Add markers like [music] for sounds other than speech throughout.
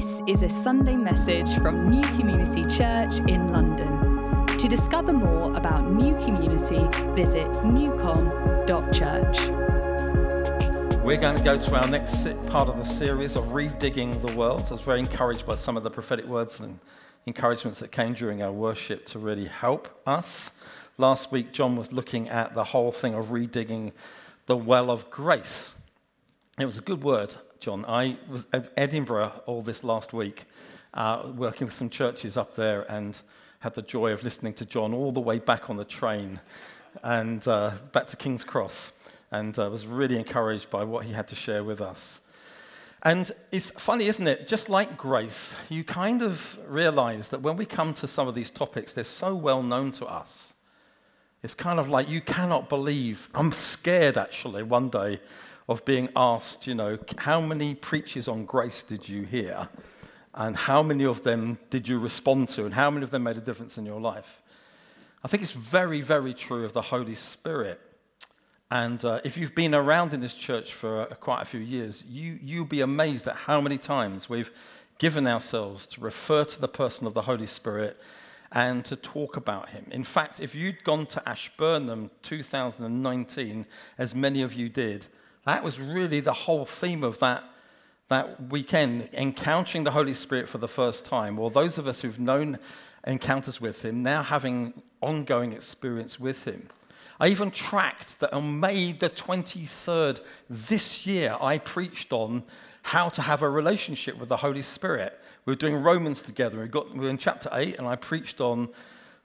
This is a Sunday message from New Community Church in London. To discover more about New Community, visit newcom.church. We're going to go to our next part of the series of redigging the world. I was very encouraged by some of the prophetic words and encouragements that came during our worship to really help us. Last week, John was looking at the whole thing of redigging the well of grace. It was a good word, John. I was at Edinburgh all this last week, uh, working with some churches up there, and had the joy of listening to John all the way back on the train and uh, back to King's Cross, and uh, was really encouraged by what he had to share with us. And it's funny, isn't it? Just like grace, you kind of realize that when we come to some of these topics, they're so well known to us. It's kind of like you cannot believe. I'm scared actually one day of being asked, you know, how many preachers on grace did you hear? And how many of them did you respond to? And how many of them made a difference in your life? I think it's very, very true of the Holy Spirit. And uh, if you've been around in this church for uh, quite a few years, you, you'll be amazed at how many times we've given ourselves to refer to the person of the Holy Spirit and to talk about him. In fact, if you'd gone to Ashburnham 2019, as many of you did, that was really the whole theme of that, that weekend, encountering the Holy Spirit for the first time, or those of us who've known encounters with Him, now having ongoing experience with Him. I even tracked that on May the 23rd this year, I preached on how to have a relationship with the Holy Spirit. We were doing Romans together. We, got, we were in chapter 8, and I preached on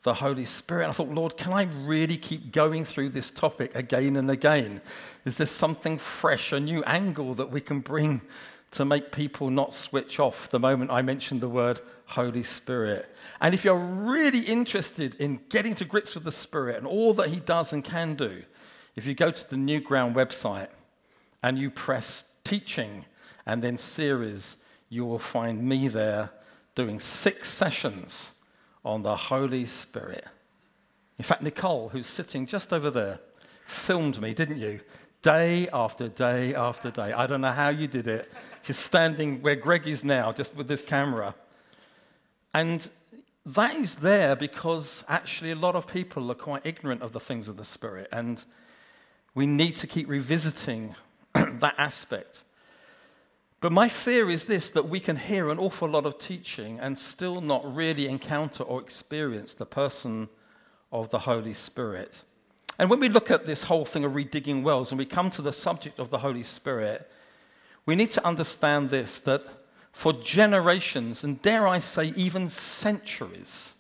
the Holy Spirit. I thought, Lord, can I really keep going through this topic again and again? Is there something fresh, a new angle that we can bring to make people not switch off the moment I mentioned the word Holy Spirit? And if you're really interested in getting to grips with the Spirit and all that He does and can do, if you go to the New Ground website and you press teaching and then series, you will find me there doing six sessions on the Holy Spirit. In fact, Nicole, who's sitting just over there, filmed me, didn't you? Day after day after day. I don't know how you did it. She's standing where Greg is now, just with this camera. And that is there because actually a lot of people are quite ignorant of the things of the Spirit. And we need to keep revisiting [clears throat] that aspect. But my fear is this that we can hear an awful lot of teaching and still not really encounter or experience the person of the Holy Spirit. And when we look at this whole thing of redigging wells and we come to the subject of the Holy Spirit, we need to understand this that for generations, and dare I say, even centuries,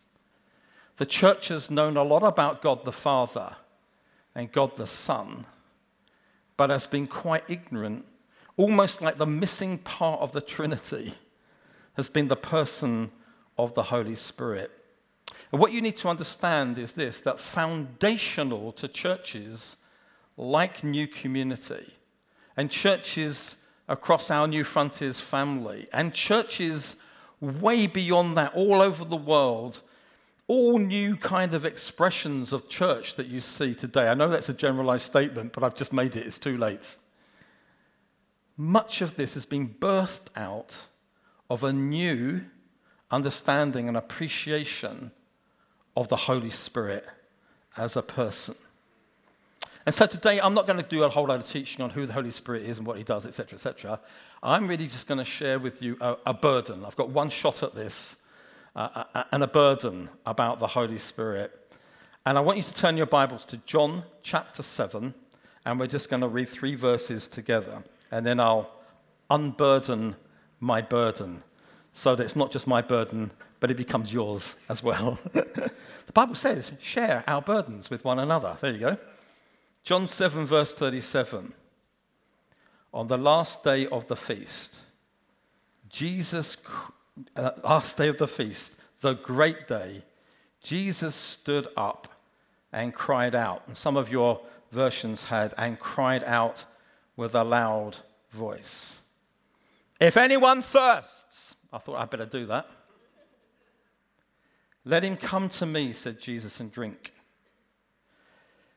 the church has known a lot about God the Father and God the Son, but has been quite ignorant almost like the missing part of the Trinity has been the person of the Holy Spirit. And what you need to understand is this that foundational to churches like New Community and churches across our New Frontiers family and churches way beyond that all over the world all new kind of expressions of church that you see today. I know that's a generalized statement, but I've just made it. It's too late much of this has been birthed out of a new understanding and appreciation of the Holy Spirit as a person. And so today, I'm not going to do a whole lot of teaching on who the Holy Spirit is and what he does, etc., etc. I'm really just going to share with you a, a, burden. I've got one shot at this, uh, uh, and a burden about the Holy Spirit. And I want you to turn your Bibles to John chapter 7, and we're just going to read three verses together and then I'll unburden my burden so that it's not just my burden, but it becomes yours as well. [laughs] the Bible says, share our burdens with one another. There you go. John 7, verse 37. On the last day of the feast, Jesus, uh, last day of the feast, the great day, Jesus stood up and cried out. And some of your versions had, and cried out with a loud voice. If anyone thirsts, I thought I'd better do that. Let him come to me, said Jesus, and drink.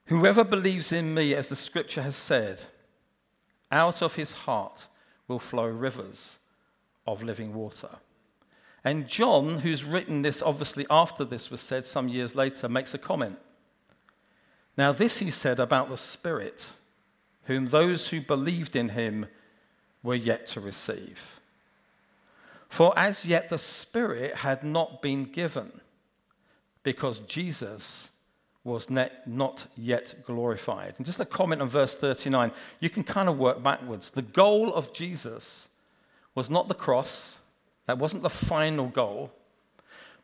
Whoever believes in me, as the scripture has said, out of his heart will flow rivers of living water. And John, who's written this obviously after this was said some years later, makes a comment. Now, this he said about the Spirit, whom those who believed in him were yet to receive. For as yet the Spirit had not been given, because Jesus was not yet glorified. And just a comment on verse 39, you can kind of work backwards. The goal of Jesus was not the cross, that wasn't the final goal.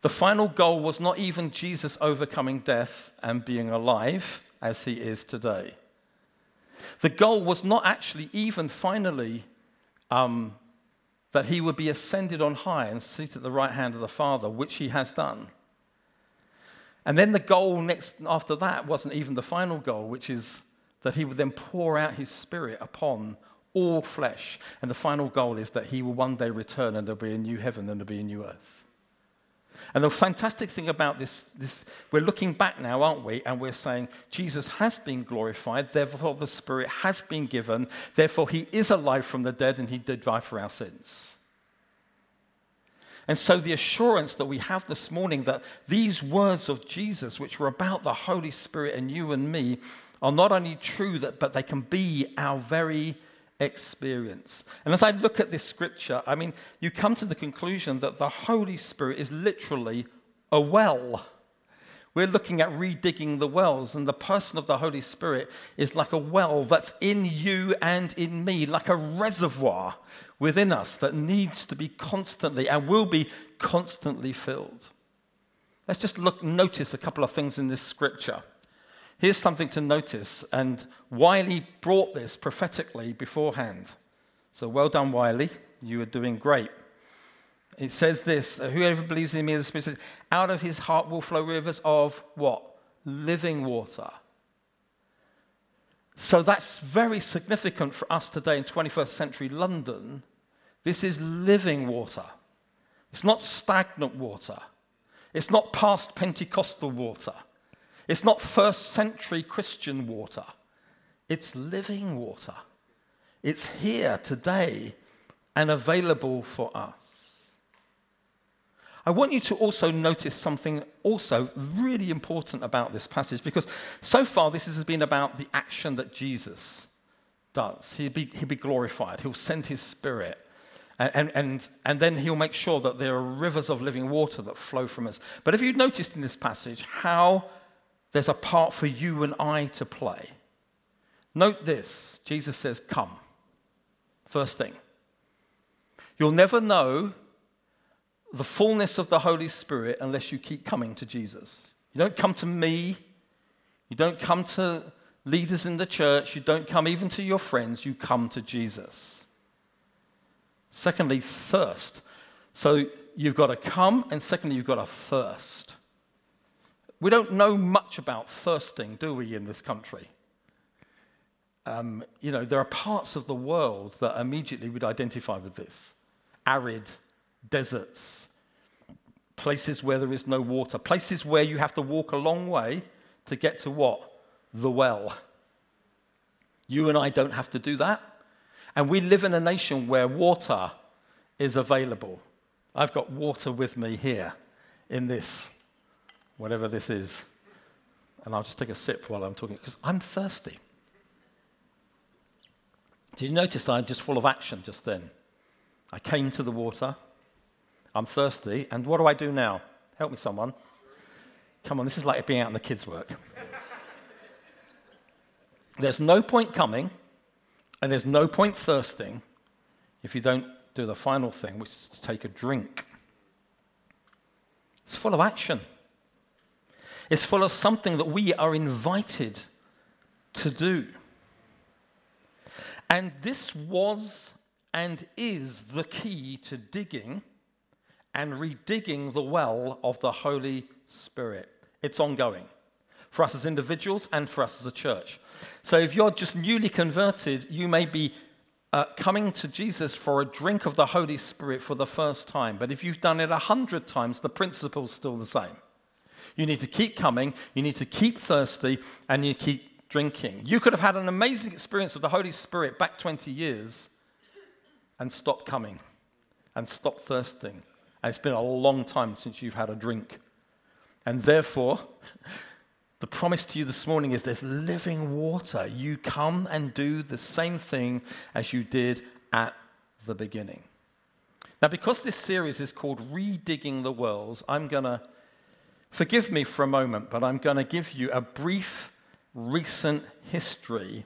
The final goal was not even Jesus overcoming death and being alive as he is today. The goal was not actually even finally um, that he would be ascended on high and seated at the right hand of the Father, which he has done. And then the goal next after that wasn't even the final goal, which is that he would then pour out his spirit upon all flesh. And the final goal is that he will one day return and there'll be a new heaven and there'll be a new earth. And the fantastic thing about this, this, we're looking back now, aren't we? And we're saying Jesus has been glorified, therefore the Spirit has been given, therefore he is alive from the dead and he did die for our sins. And so, the assurance that we have this morning that these words of Jesus, which were about the Holy Spirit and you and me, are not only true, but they can be our very experience. And as I look at this scripture, I mean, you come to the conclusion that the Holy Spirit is literally a well. We're looking at redigging the wells, and the person of the Holy Spirit is like a well that's in you and in me, like a reservoir within us that needs to be constantly and will be constantly filled. Let's just look, notice a couple of things in this scripture. Here's something to notice, and Wiley brought this prophetically beforehand. So well done, Wiley. You are doing great. It says this uh, Whoever believes in me, the Spirit, out of his heart will flow rivers of what? Living water. So that's very significant for us today in 21st century London. This is living water. It's not stagnant water. It's not past Pentecostal water. It's not first century Christian water. It's living water. It's here today and available for us. I want you to also notice something also really important about this passage because so far this has been about the action that Jesus does. He'll be, he'll be glorified, he'll send his spirit. And, and, and, then he'll make sure that there are rivers of living water that flow from us. But if you've noticed in this passage how there's a part for you and I to play, note this Jesus says, Come. First thing. You'll never know the fullness of the Holy Spirit unless you keep coming to Jesus. You don't come to me, you don't come to leaders in the church, you don't come even to your friends, you come to Jesus. Secondly, thirst. So you've got to come, and secondly, you've got to thirst. We don't know much about thirsting, do we, in this country? Um, you know, there are parts of the world that immediately would identify with this arid deserts, places where there is no water, places where you have to walk a long way to get to what? The well. You and I don't have to do that. And we live in a nation where water is available. I've got water with me here in this, whatever this is. And I'll just take a sip while I'm talking because I'm thirsty. Did you notice I'm just full of action just then? I came to the water, I'm thirsty, and what do I do now? Help me, someone. Come on, this is like being out in the kids' work. there's no point coming, and there's no point thirsting if you don't do the final thing, which is to take a drink. It's full of action. It's full of something that we are invited to do. And this was and is the key to digging and redigging the well of the Holy Spirit. It's ongoing for us as individuals and for us as a church. So if you're just newly converted, you may be uh, coming to Jesus for a drink of the Holy Spirit for the first time. But if you've done it a hundred times, the principle's still the same. You need to keep coming, you need to keep thirsty, and you keep drinking. You could have had an amazing experience with the Holy Spirit back 20 years and stopped coming and stopped thirsting And it's been a long time since you've had a drink. And therefore, [laughs] the promise to you this morning is there's living water. You come and do the same thing as you did at the beginning. Now, because this series is called Redigging the Wells, I'm going to, forgive me for a moment, but I'm going to give you a brief recent history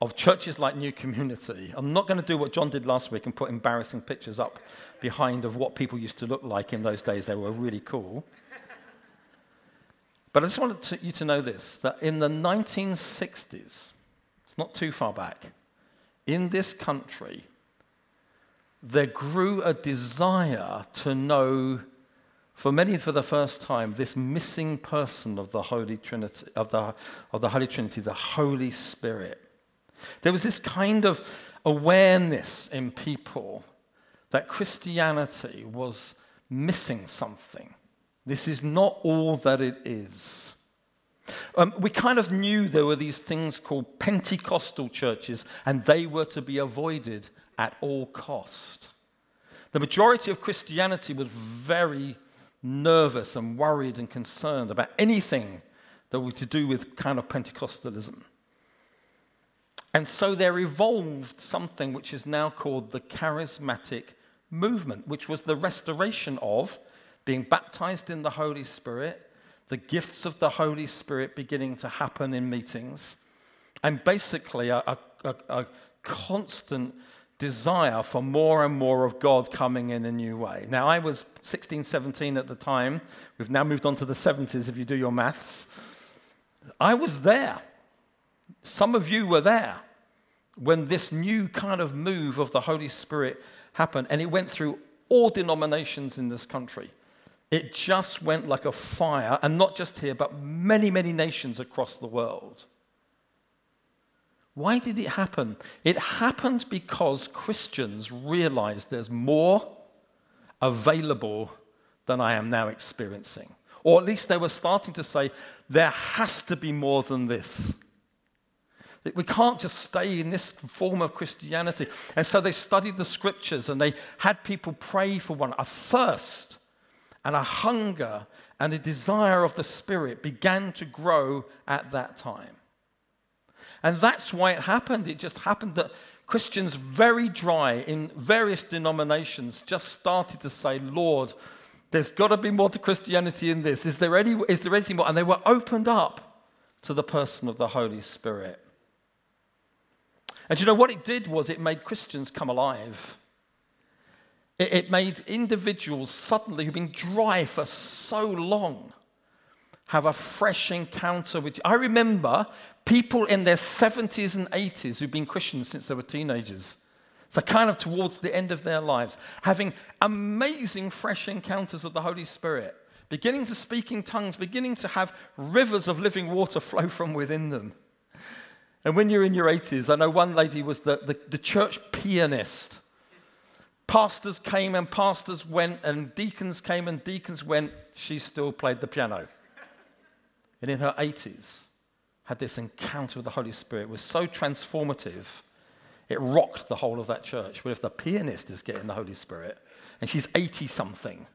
of churches like New Community. I'm not going to do what John did last week and put embarrassing pictures up behind of what people used to look like in those days. They were really cool. But I just wanted to, you to know this that in the 1960s, it's not too far back, in this country, there grew a desire to know, for many for the first time, this missing person of the Holy Trinity, of the, of the Holy Trinity, the Holy Spirit. There was this kind of awareness in people that Christianity was missing something. This is not all that it is. Um, we kind of knew there were these things called Pentecostal churches, and they were to be avoided at all cost. The majority of Christianity was very nervous and worried and concerned about anything that was to do with kind of Pentecostalism. And so there evolved something which is now called the charismatic movement, which was the restoration of being baptized in the Holy Spirit, the gifts of the Holy Spirit beginning to happen in meetings, and basically a, a, a, a constant desire for more and more of God coming in a new way. Now, I was 16, 17 at the time. We've now moved on to the 70s if you do your maths. I was there. Some of you were there when this new kind of move of the Holy Spirit happened, and it went through all denominations in this country. It just went like a fire, and not just here, but many, many nations across the world. Why did it happen? It happened because Christians realized there's more available than I am now experiencing. Or at least they were starting to say, there has to be more than this. We can't just stay in this form of Christianity. And so they studied the scriptures and they had people pray for one. A thirst and a hunger and a desire of the Spirit began to grow at that time. And that's why it happened. It just happened that Christians, very dry in various denominations, just started to say, Lord, there's got to be more to Christianity in this. Is there, any, is there anything more? And they were opened up to the person of the Holy Spirit. And you know what it did was it made Christians come alive. It, it made individuals suddenly who've been dry for so long have a fresh encounter with you. I remember people in their 70s and 80s who've been Christians since they were teenagers. So, kind of towards the end of their lives, having amazing fresh encounters of the Holy Spirit, beginning to speak in tongues, beginning to have rivers of living water flow from within them. And when you're in your 80s, I know one lady was the, the, the church pianist. Pastors came and pastors went, and deacons came and deacons went. She still played the piano. And in her 80s, had this encounter with the Holy Spirit It was so transformative, it rocked the whole of that church. But if the pianist is getting the Holy Spirit and she's 80 something,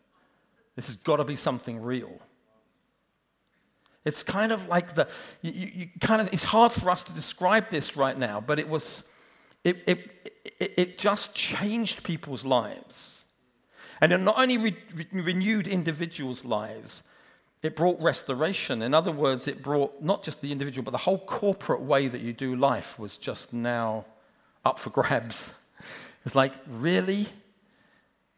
this has got to be something real. It's kind of like the, you, you, kind of, it's hard for us to describe this right now, but it was, it, it, it, it just changed people's lives. And it not only re- renewed individuals' lives, it brought restoration. In other words, it brought not just the individual, but the whole corporate way that you do life was just now up for grabs. [laughs] It's like, really?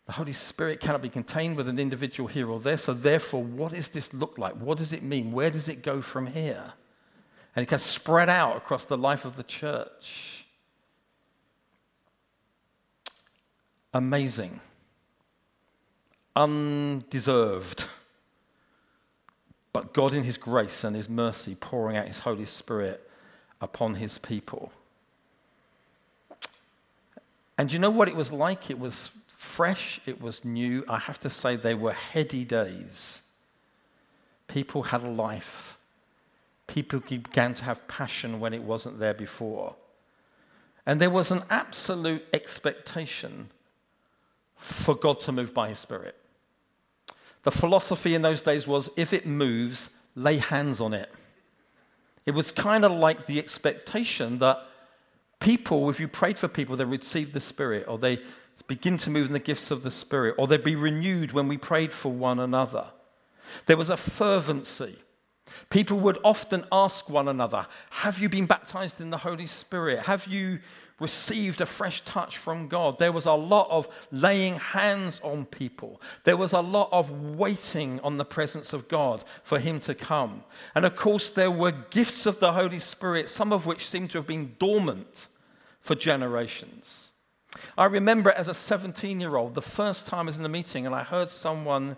The Holy Spirit cannot be contained with an individual here or there. So, therefore, what does this look like? What does it mean? Where does it go from here? And it can spread out across the life of the church. Amazing. Undeserved but God, in His grace and His mercy, pouring out His Holy Spirit upon His people. And you know what it was like? It was fresh, it was new. I have to say, they were heady days. People had a life. People began to have passion when it wasn't there before. And there was an absolute expectation for God to move by His Spirit. The philosophy in those days was if it moves, lay hands on it. It was kind of like the expectation that people, if you prayed for people, they received the Spirit, or they begin to move in the gifts of the Spirit, or they'd be renewed when we prayed for one another. There was a fervency. People would often ask one another, Have you been baptized in the Holy Spirit? Have you received a fresh touch from God. There was a lot of laying hands on people. There was a lot of waiting on the presence of God for Him to come. And of course, there were gifts of the Holy Spirit, some of which seem to have been dormant for generations. I remember as a 17 year old, the first time I was in the meeting and I heard someone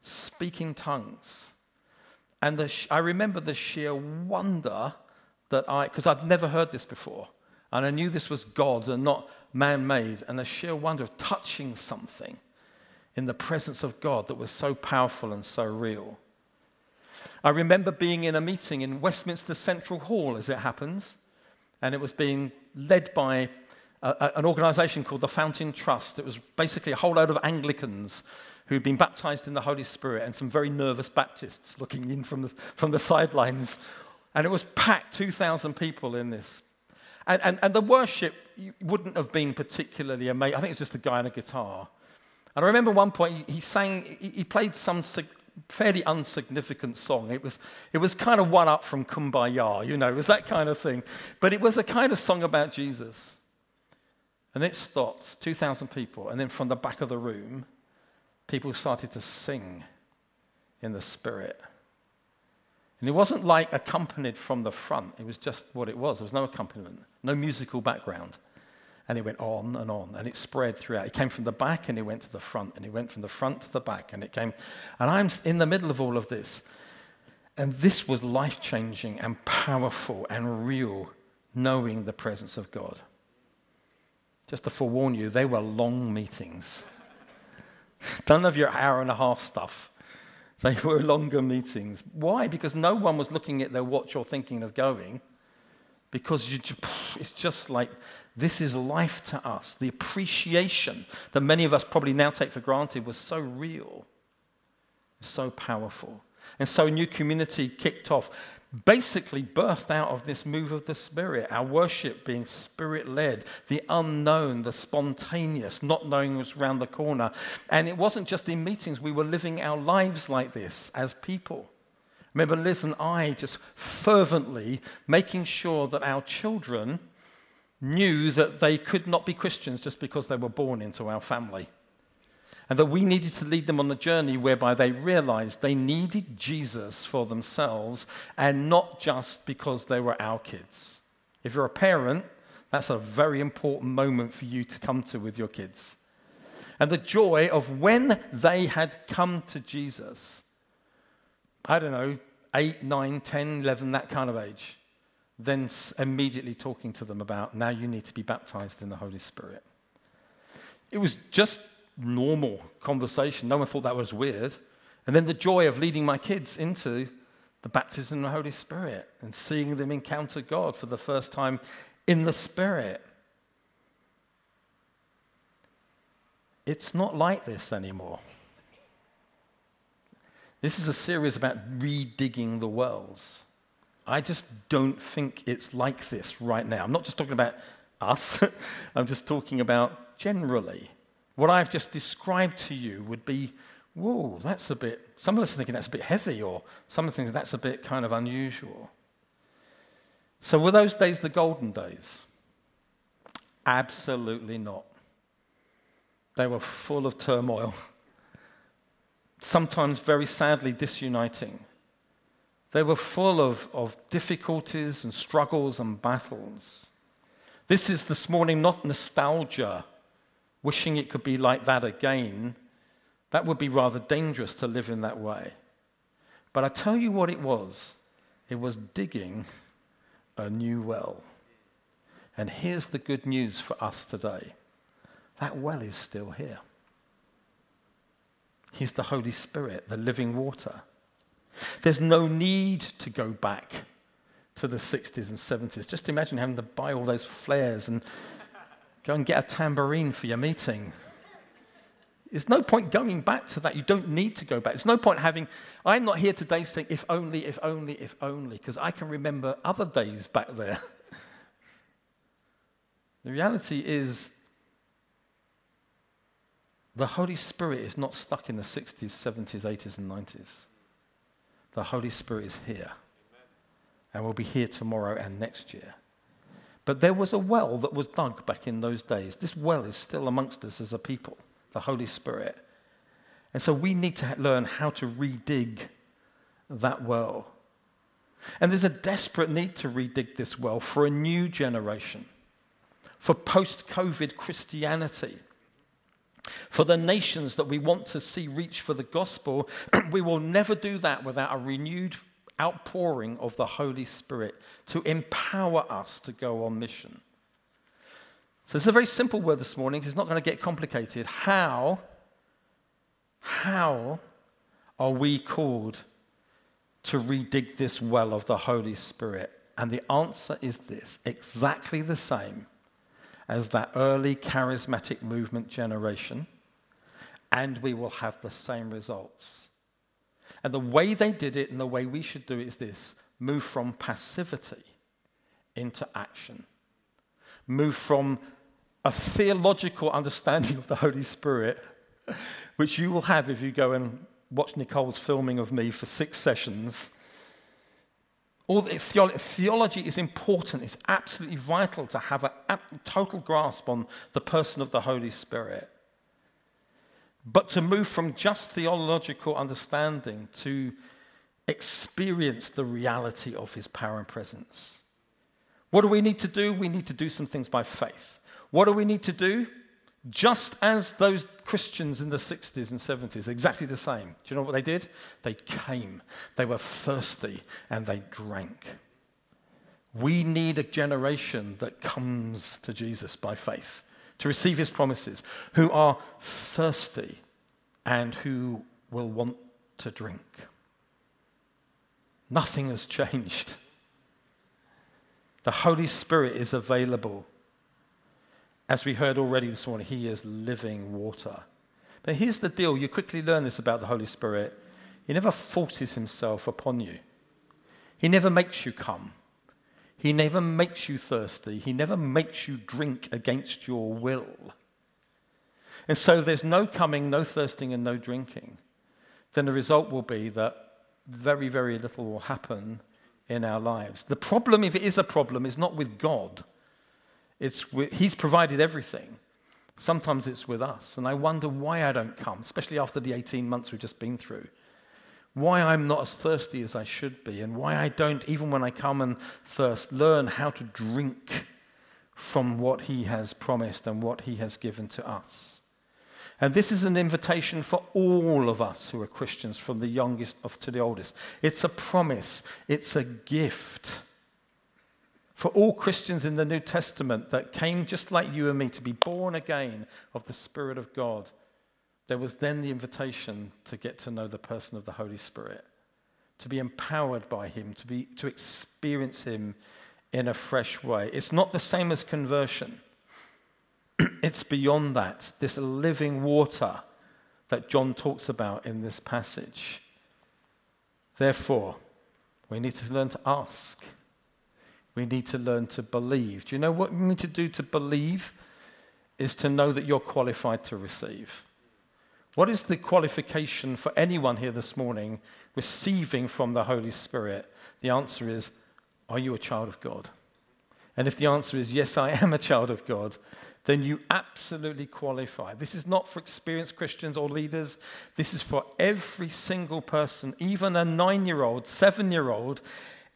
speaking tongues. And the, I remember the sheer wonder that I, because I'd never heard this before. And I knew this was God and not man made. And the sheer wonder of touching something in the presence of God that was so powerful and so real. I remember being in a meeting in Westminster Central Hall, as it happens, and it was being led by an organization called the Fountain Trust. It was basically a whole load of Anglicans who'd been baptized in the Holy Spirit and some very nervous Baptists looking in from the, from the sidelines. And it was packed, 2,000 people in this and, and, and the worship wouldn't have been particularly amazing. I think it was just a guy on a guitar. And I remember one point he, sang, he played some fairly insignificant song. It was, it was kind of one up from Kumbaya, you know, it was that kind of thing. But it was a kind of song about Jesus. And it stopped, 2,000 people. And then from the back of the room, people started to sing in the Spirit. And it wasn't like accompanied from the front, it was just what it was. There was no accompaniment, no musical background. And it went on and on, and it spread throughout. It came from the back and it went to the front, and it went from the front to the back, and it came. And I'm in the middle of all of this. And this was life changing and powerful and real, knowing the presence of God. Just to forewarn you, they were long meetings. [laughs] None of your hour and a half stuff. [laughs] They were longer meetings. Why? Because no one was looking at their watch or thinking of going. Because you, it's just like this is life to us. The appreciation that many of us probably now take for granted was so real, so powerful. And so, a new community kicked off basically birthed out of this move of the Spirit, our worship being Spirit led, the unknown, the spontaneous, not knowing what's around the corner. And it wasn't just in meetings, we were living our lives like this as people. Remember Liz and I just fervently making sure that our children knew that they could not be Christians just because they were born into our family and that we needed to lead them on the journey whereby they realized they needed Jesus for themselves and not just because they were our kids. If you're a parent, that's a very important moment for you to come to with your kids. And the joy of when they had come to Jesus, I don't know, 8, 9, 10, 11, that kind of age, then immediately talking to them about now you need to be baptized in the Holy Spirit. It was just normal conversation. No one thought that was weird. And then the joy of leading my kids into the baptism of the Holy Spirit and seeing them encounter God for the first time in the Spirit. It's not like this anymore. This is a series about redigging the wells. I just don't think it's like this right now. I'm not just talking about us, [laughs] I'm just talking about generally. What I've just described to you would be, whoa, that's a bit, some of us are thinking that's a bit heavy, or some of us think that's a bit kind of unusual. So were those days the golden days? Absolutely not. They were full of turmoil, [laughs] sometimes very sadly disuniting. They were full of, of difficulties and struggles and battles. This is this morning not nostalgia wishing it could be like that again, that would be rather dangerous to live in that way. But I tell you what it was it was digging a new well. And here's the good news for us today that well is still here. He's the Holy Spirit, the living water. There's no need to go back to the 60s and 70s. Just imagine having to buy all those flares and Go and get a tambourine for your meeting. There's no point going back to that. You don't need to go back. There's no point having, I'm not here today saying, if only, if only, if only, because I can remember other days back there. [laughs] the reality is, the Holy Spirit is not stuck in the 60s, 70s, 80s, and 90s. The Holy Spirit is here and will be here tomorrow and next year. But there was a well that was dug back in those days. This well is still amongst us as a people, the Holy Spirit. And so we need to learn how to redig that well. And there's a desperate need to redig this well for a new generation, for post COVID Christianity. For the nations that we want to see reach for the gospel, [clears throat] we will never do that without a renewed outpouring of the Holy Spirit to empower us to go on mission. So it's a very simple word this morning. It's not going to get complicated. How, how are we called to redig this well of the Holy Spirit? And the answer is this exactly the same as that early charismatic movement generation, and we will have the same results. And the way they did it and the way we should do it is this move from passivity into action, move from a theological understanding of the Holy Spirit, which you will have if you go and watch Nicole's filming of me for six sessions. All the theolo- theology is important. It's absolutely vital to have a, a total grasp on the person of the Holy Spirit. But to move from just theological understanding to experience the reality of his power and presence. What do we need to do? We need to do some things by faith. What do we need to do? Just as those Christians in the 60s and 70s, exactly the same. Do you know what they did? They came, they were thirsty, and they drank. We need a generation that comes to Jesus by faith to receive his promises, who are thirsty and who will want to drink. Nothing has changed. The Holy Spirit is available. As we heard already this morning, He is living water. But here's the deal you quickly learn this about the Holy Spirit. He never forces Himself upon you, He never makes you come. He never makes you thirsty. He never makes you drink against your will. And so there's no coming, no thirsting, and no drinking. Then the result will be that very, very little will happen in our lives. The problem, if it is a problem, is not with God. It's with, he's provided everything. Sometimes it's with us. And I wonder why I don't come, especially after the 18 months we've just been through why I'm not as thirsty as I should be, and why I don't, even when I come and thirst, learn how to drink from what He has promised and what He has given to us. And this is an invitation for all of us who are Christians, from the youngest to the oldest. It's a promise, it's a gift. For all Christians in the New Testament that came just like you and me to be born again of the Spirit of God there was then the invitation to get to know the person of the Holy Spirit, to be empowered by Him, to, be, to experience Him in a fresh way. It's not the same as conversion, [clears throat] it's beyond that. This living water that John talks about in this passage. Therefore, we need to learn to ask. We need to learn to believe. Do you know what we need to do to believe? Is to know that you're qualified to receive. What is the qualification for anyone here this morning receiving from the Holy Spirit? The answer is Are you a child of God? And if the answer is yes, I am a child of God, then you absolutely qualify. This is not for experienced Christians or leaders. This is for every single person, even a nine year old, seven year old,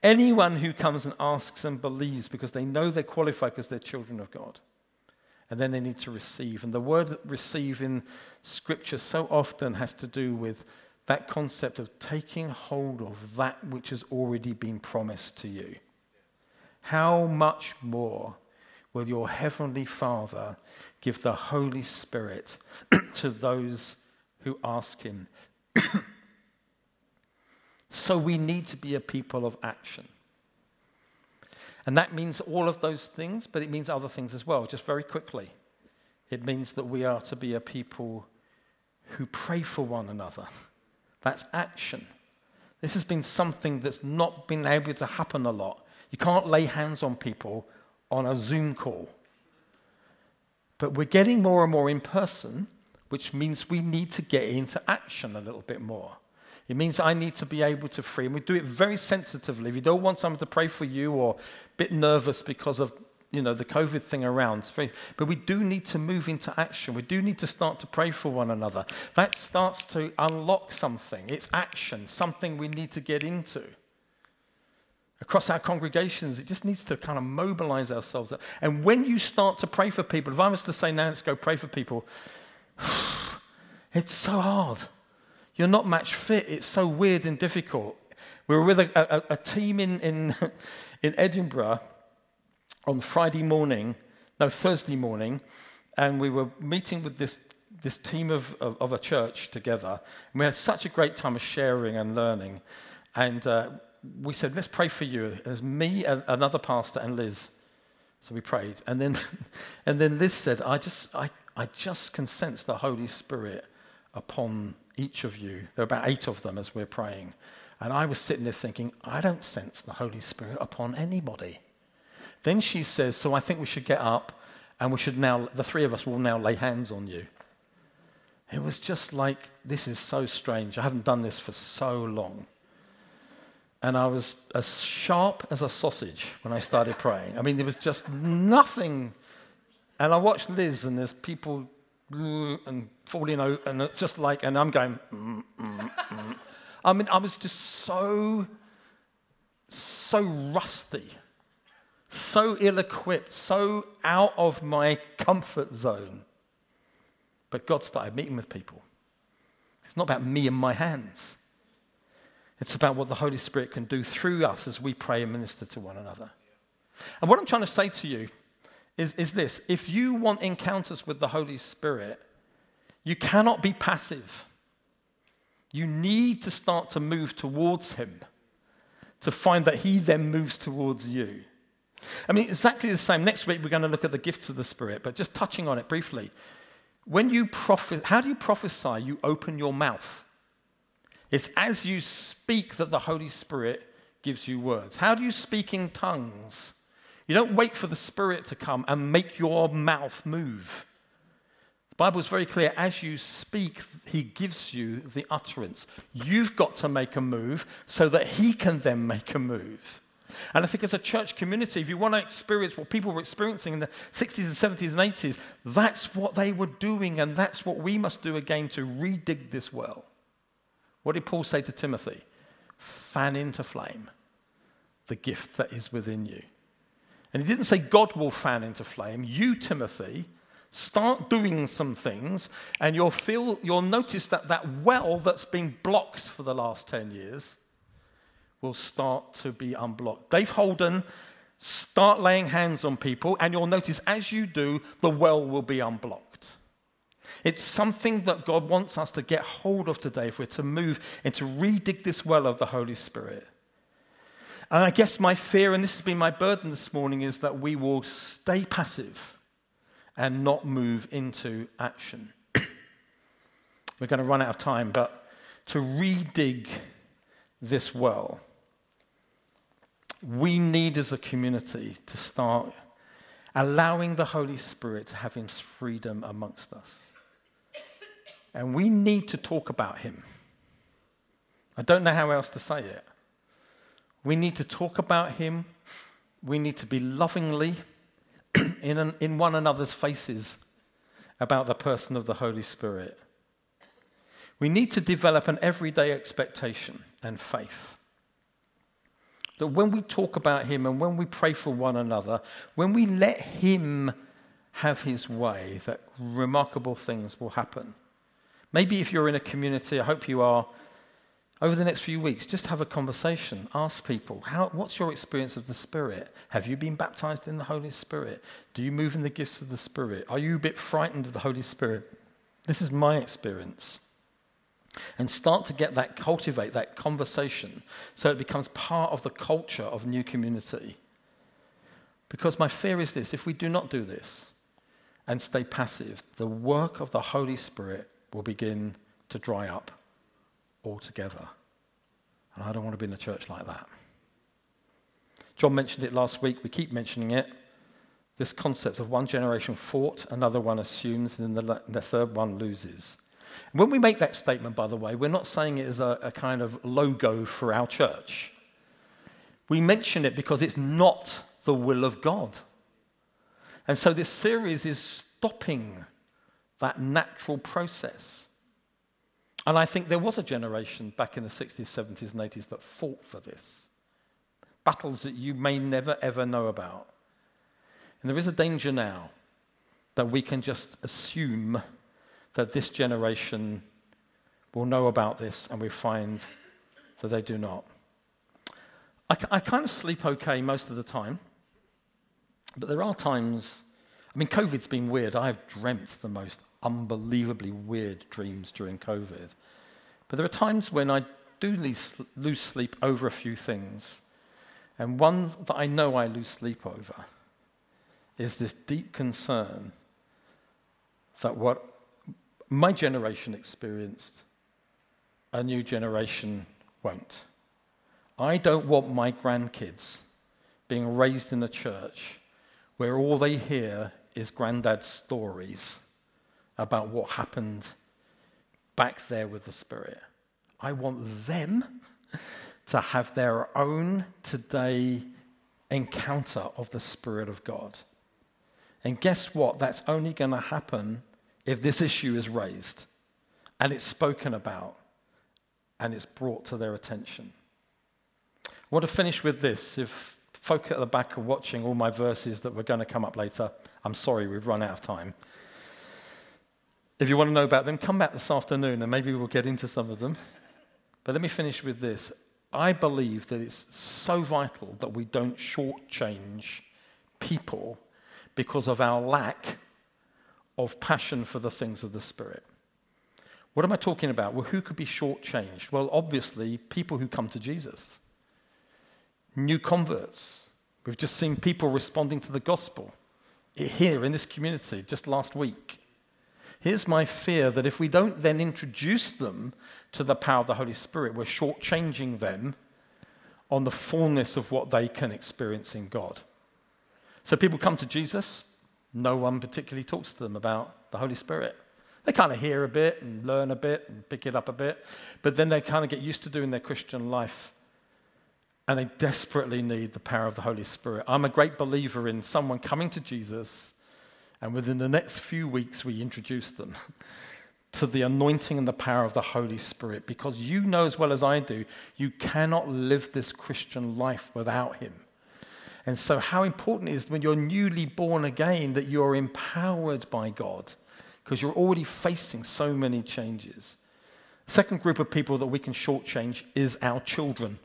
anyone who comes and asks and believes because they know they're qualified because they're children of God and then they need to receive. And the word receive in Scripture so often has to do with that concept of taking hold of that which has already been promised to you. How much more will your Heavenly Father give the Holy Spirit [clears throat] to those who ask Him? [clears throat] so we need to be a people of action. And that means all of those things, but it means other things as well, just very quickly. It means that we are to be a people who pray for one another. That's action. This has been something that's not been able to happen a lot. You can't lay hands on people on a Zoom call. But we're getting more and more in person, which means we need to get into action a little bit more. It means I need to be able to free, and we do it very sensitively. If you don't want someone to pray for you or a bit nervous because of you know, the COVID thing around. But we do need to move into action. We do need to start to pray for one another. That starts to unlock something. It's action, something we need to get into. Across our congregations, it just needs to kind of mobilize ourselves. And when you start to pray for people, if I was to say let's go pray for people, [sighs] it's so hard. You're not match fit. It's so weird and difficult. We were with a, a, a team in, in, [laughs] in Edinburgh on Friday morning, no, Thursday morning, and we were meeting with this, this team of, of, of a church together. And we had such a great time of sharing and learning. And uh, we said, let's pray for you. There's me, and another pastor, and Liz. So we prayed. And then, [laughs] and then Liz said, I just, I, I just can sense the Holy Spirit upon each of you. There are about eight of them as we're praying. And I was sitting there thinking, I don't sense the Holy Spirit upon anybody. Then she says, So I think we should get up and we should now, the three of us will now lay hands on you. It was just like, this is so strange. I haven't done this for so long. And I was as sharp as a sausage when I started praying. I mean, there was just nothing. And I watched Liz, and there's people and falling out, and it's just like, and I'm going, mm, mm, mm. I mean, I was just so, so rusty so ill equipped, so out of my comfort zone. But God started meeting with people. It's not about me and my hands, it's about what the Holy Spirit can do through us as we pray and minister to one another. And what I'm trying to say to you is, is this if you want encounters with the Holy Spirit, you cannot be passive. You need to start to move towards Him to find that He then moves towards you. I mean, exactly the same. Next week, we're going to look at the gifts of the Spirit, but just touching on it briefly. When you prophet, how do you prophesy? You open your mouth. It's as you speak that the Holy Spirit gives you words. How do you speak in tongues? You don't wait for the Spirit to come and make your mouth move. The Bible is very clear. As you speak, He gives you the utterance. You've got to make a move so that He can then make a move. And I think as a church community, if you want to experience what people were experiencing in the 60s and 70s and 80s, that's what they were doing, and that's what we must do again to redig this well. What did Paul say to Timothy? Fan into flame the gift that is within you. And he didn't say God will fan into flame. You, Timothy, start doing some things, and you'll feel, you'll notice that that well that's been blocked for the last 10 years will start to be unblocked. Dave Holden, start laying hands on people, and you'll notice as you do, the well will be unblocked. It's something that God wants us to get hold of today if we're to move and to redig this well of the Holy Spirit. And I guess my fear, and this has been my burden this morning, is that we will stay passive and not move into action. [clears throat] We're going to run out of time, but to redig this well we need as a community to start allowing the Holy Spirit to have his freedom amongst us. And we need to talk about him. I don't know how else to say it. We need to talk about him. We need to be lovingly [clears throat] in, an, in one another's faces about the person of the Holy Spirit. We need to develop an everyday expectation and faith that when we talk about Him and when we pray for one another, when we let Him have His way, that remarkable things will happen. Maybe if you're in a community, I hope you are, over the next few weeks, just have a conversation. Ask people, how, what's your experience of the Spirit? Have you been baptized in the Holy Spirit? Do you move in the gifts of the Spirit? Are you a bit frightened of the Holy Spirit? This is my experience and start to get that, cultivate that conversation so it becomes part of the culture of new community. Because my fear is this if we do not do this and stay passive, the work of the Holy Spirit will begin to dry up altogether. And I don't want to be in a church like that. John mentioned it last week. We keep mentioning it. This concept of one generation fought, another one assumes, and then the, the third one loses. when we make that statement, by the way, we're not saying it as a, a kind of logo for our church. We mention it because it's not the will of God. And so this series is stopping that natural process. And I think there was a generation back in the 60s, 70s, and 80s that fought for this. Battles that you may never, ever know about. And there is a danger now that we can just assume that this generation will know about this, and we find that they do not. I, I kind of sleep okay most of the time, but there are times. I mean, COVID's been weird. I've dreamt the most unbelievably weird dreams during COVID. But there are times when I do lose sleep over a few things. And one that I know I lose sleep over is this deep concern that what my generation experienced, a new generation won't. I don't want my grandkids being raised in a church where all they hear is granddad's stories about what happened back there with the Spirit. I want them to have their own today encounter of the Spirit of God. And guess what? That's only going to happen if this issue is raised and it's spoken about and it's brought to their attention. I want to finish with this. If folk at the back are watching all my verses that were going to come up later, I'm sorry, we've run out of time. If you want to know about them, come back this afternoon and maybe we'll get into some of them. But let me finish with this. I believe that it's so vital that we don't shortchange people because of our lack of passion for the things of the Spirit. What am I talking about? Well, who could be shortchanged? Well, obviously, people who come to Jesus, new converts. We've just seen people responding to the gospel here in this community just last week. Here's my fear that if we don't then introduce them to the power of the Holy Spirit, we're shortchanging them on the fullness of what they can experience in God. So people come to Jesus, no one particularly talks to them about the Holy Spirit. They kind of hear a bit and learn a bit and pick it up a bit, but then they kind of get used to doing their Christian life and they desperately need the power of the Holy Spirit. I'm a great believer in someone coming to Jesus and within the next few weeks, we introduce them [laughs] to the anointing and the power of the Holy Spirit because you know as well as I do, you cannot live this Christian life without Him. And so, how important it is when you're newly born again that you're empowered by God because you're already facing so many changes. Second group of people that we can shortchange is our children.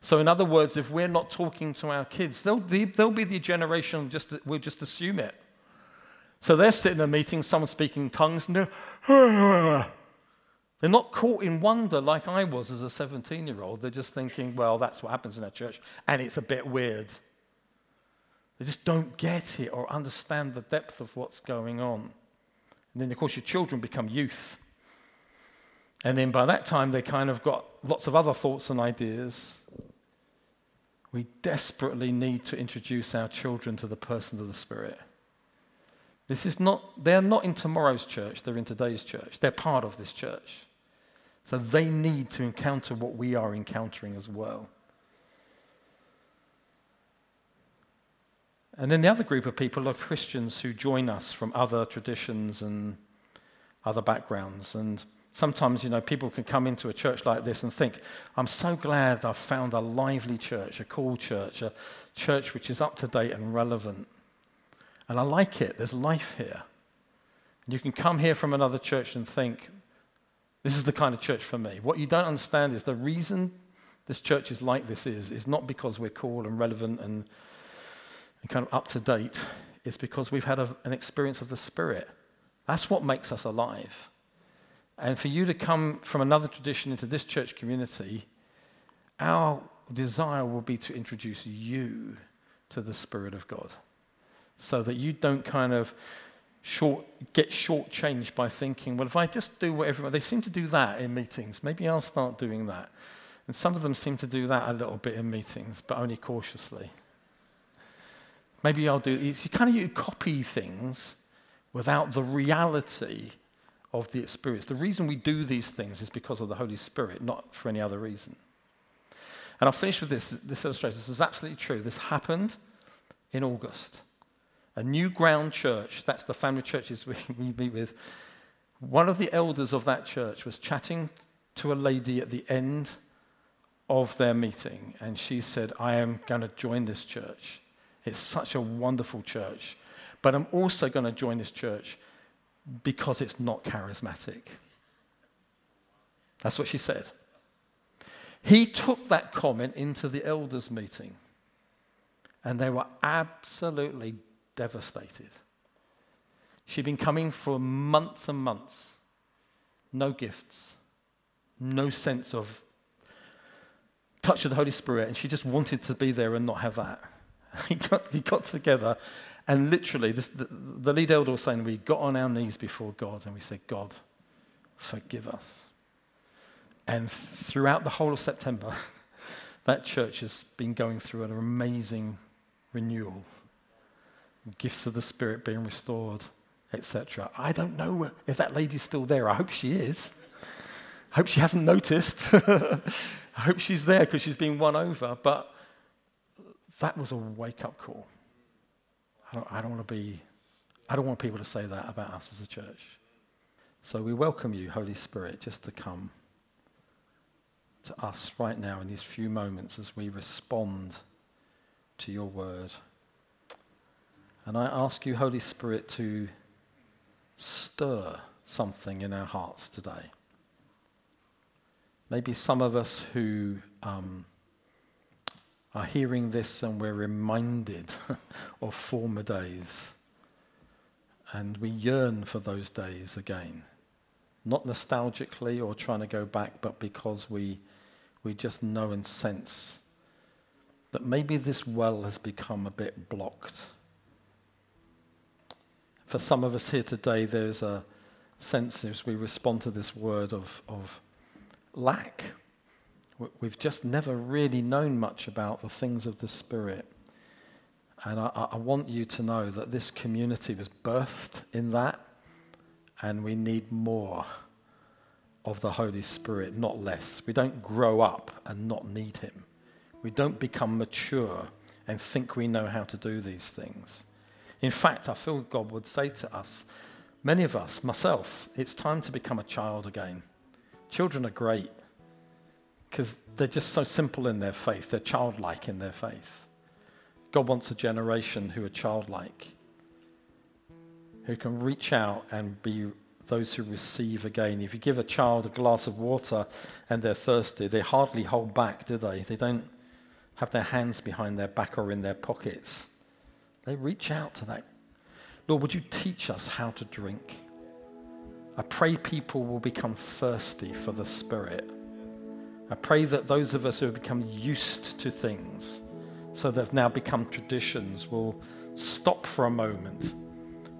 So, in other words, if we're not talking to our kids, they'll, they'll be the generation, just, we'll just assume it. So they're sitting in a meeting, someone speaking tongues, and they're, [sighs] they're not caught in wonder like I was as a 17 year old. They're just thinking, well, that's what happens in our church, and it's a bit weird. They just don't get it or understand the depth of what's going on. And then, of course, your children become youth. And then by that time, they kind of got lots of other thoughts and ideas. We desperately need to introduce our children to the person of the Spirit. This is not, they're not in tomorrow's church, they're in today's church. They're part of this church. So they need to encounter what we are encountering as well. And then the other group of people are Christians who join us from other traditions and other backgrounds. And sometimes, you know, people can come into a church like this and think, I'm so glad I've found a lively church, a cool church, a church which is up to date and relevant. And I like it. There's life here. And you can come here from another church and think, this is the kind of church for me. What you don't understand is the reason this church is like this is, is not because we're cool and relevant and, and kind of up to date. It's because we've had a, an experience of the Spirit. That's what makes us alive. And for you to come from another tradition into this church community, our desire will be to introduce you to the Spirit of God so that you don't kind of short, get shortchanged by thinking, well, if I just do what everyone, they seem to do that in meetings, maybe I'll start doing that. And some of them seem to do that a little bit in meetings, but only cautiously. Maybe I'll do, you kind of you copy things without the reality of the experience. The reason we do these things is because of the Holy Spirit, not for any other reason. And I'll finish with this, this illustration. This is absolutely true. This happened in August. A new ground church, that's the family churches we, [laughs] we meet with. One of the elders of that church was chatting to a lady at the end of their meeting, and she said, I am going to join this church. It's such a wonderful church. But I'm also going to join this church because it's not charismatic. That's what she said. He took that comment into the elders' meeting, and they were absolutely devastated. She'd been coming for months and months, no gifts, no sense of touch of the Holy Spirit, and she just wanted to be there and not have that. [laughs] He got, he got together, and literally, this, the, the lead elder was saying, We got on our knees before God, and we said, God, forgive us. And throughout the whole of September, [laughs] that church has been going through an amazing renewal gifts of the Spirit being restored, etc. I don't know if that lady's still there. I hope she is. I hope she hasn't noticed. [laughs] I hope she's there because she's been won over. But that was a wake up call. I don't, I don't want to be, I don't want people to say that about us as a church. So we welcome you, Holy Spirit, just to come to us right now in these few moments as we respond to your word. And I ask you, Holy Spirit, to stir something in our hearts today. Maybe some of us who um, are hearing this and we're reminded [laughs] of former days. And we yearn for those days again. Not nostalgically or trying to go back, but because we, we just know and sense that maybe this well has become a bit blocked for some of us here today, there's a sense as we respond to this word of, of lack. We've just never really known much about the things of the Spirit. And I, I, want you to know that this community was birthed in that, and we need more of the Holy Spirit, not less. We don't grow up and not need Him. We don't become mature and think we know how to do these things. In fact, I feel God would say to us, many of us, myself, it's time to become a child again. Children are great because they're just so simple in their faith, they're childlike in their faith. God wants a generation who are childlike, who can reach out and be those who receive again. If you give a child a glass of water and they're thirsty, they hardly hold back, do they? They don't have their hands behind their back or in their pockets. They reach out to that. Lord, would you teach us how to drink? I pray people will become thirsty for the Spirit. I pray that those of us who have become used to things, so they've now become traditions, will stop for a moment.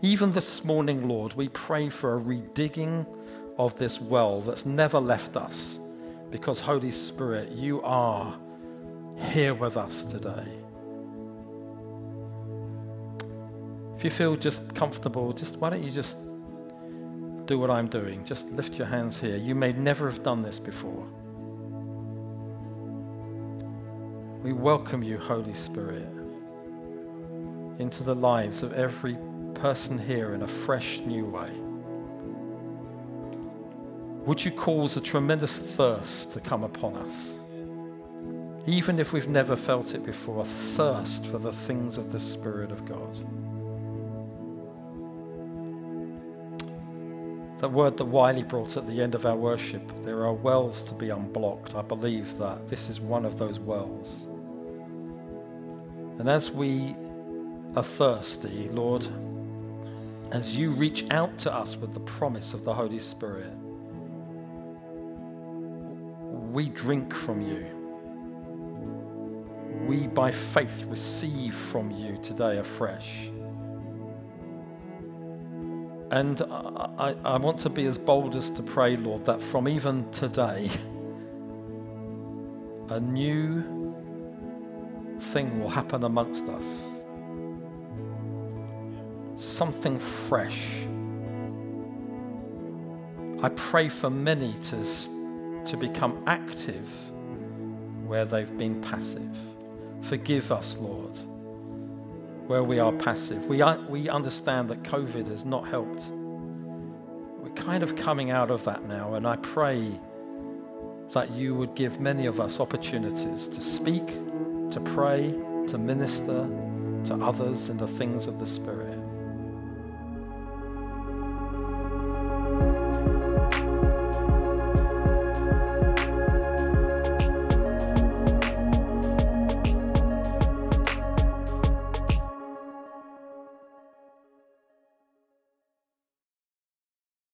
Even this morning, Lord, we pray for a redigging of this well that's never left us, because, Holy Spirit, you are here with us today. You feel just comfortable, just why don't you just do what I'm doing? Just lift your hands here. You may never have done this before. We welcome you, Holy Spirit, into the lives of every person here in a fresh new way. Would you cause a tremendous thirst to come upon us? Even if we've never felt it before, a thirst for the things of the Spirit of God. That word that Wiley brought at the end of our worship, there are wells to be unblocked. I believe that this is one of those wells. And as we are thirsty, Lord, as you reach out to us with the promise of the Holy Spirit, we drink from you. We, by faith, receive from you today afresh. And I, I, want to be as bold as to pray, Lord, that from even today, a new thing will happen amongst us. Something fresh. I pray for many to, to become active where they've been passive. Forgive us, Lord, where we are passive. We, uh, we understand that COVID has not helped. We're kind of coming out of that now, and I pray that you would give many of us opportunities to speak, to pray, to minister to others in the things of the Spirit.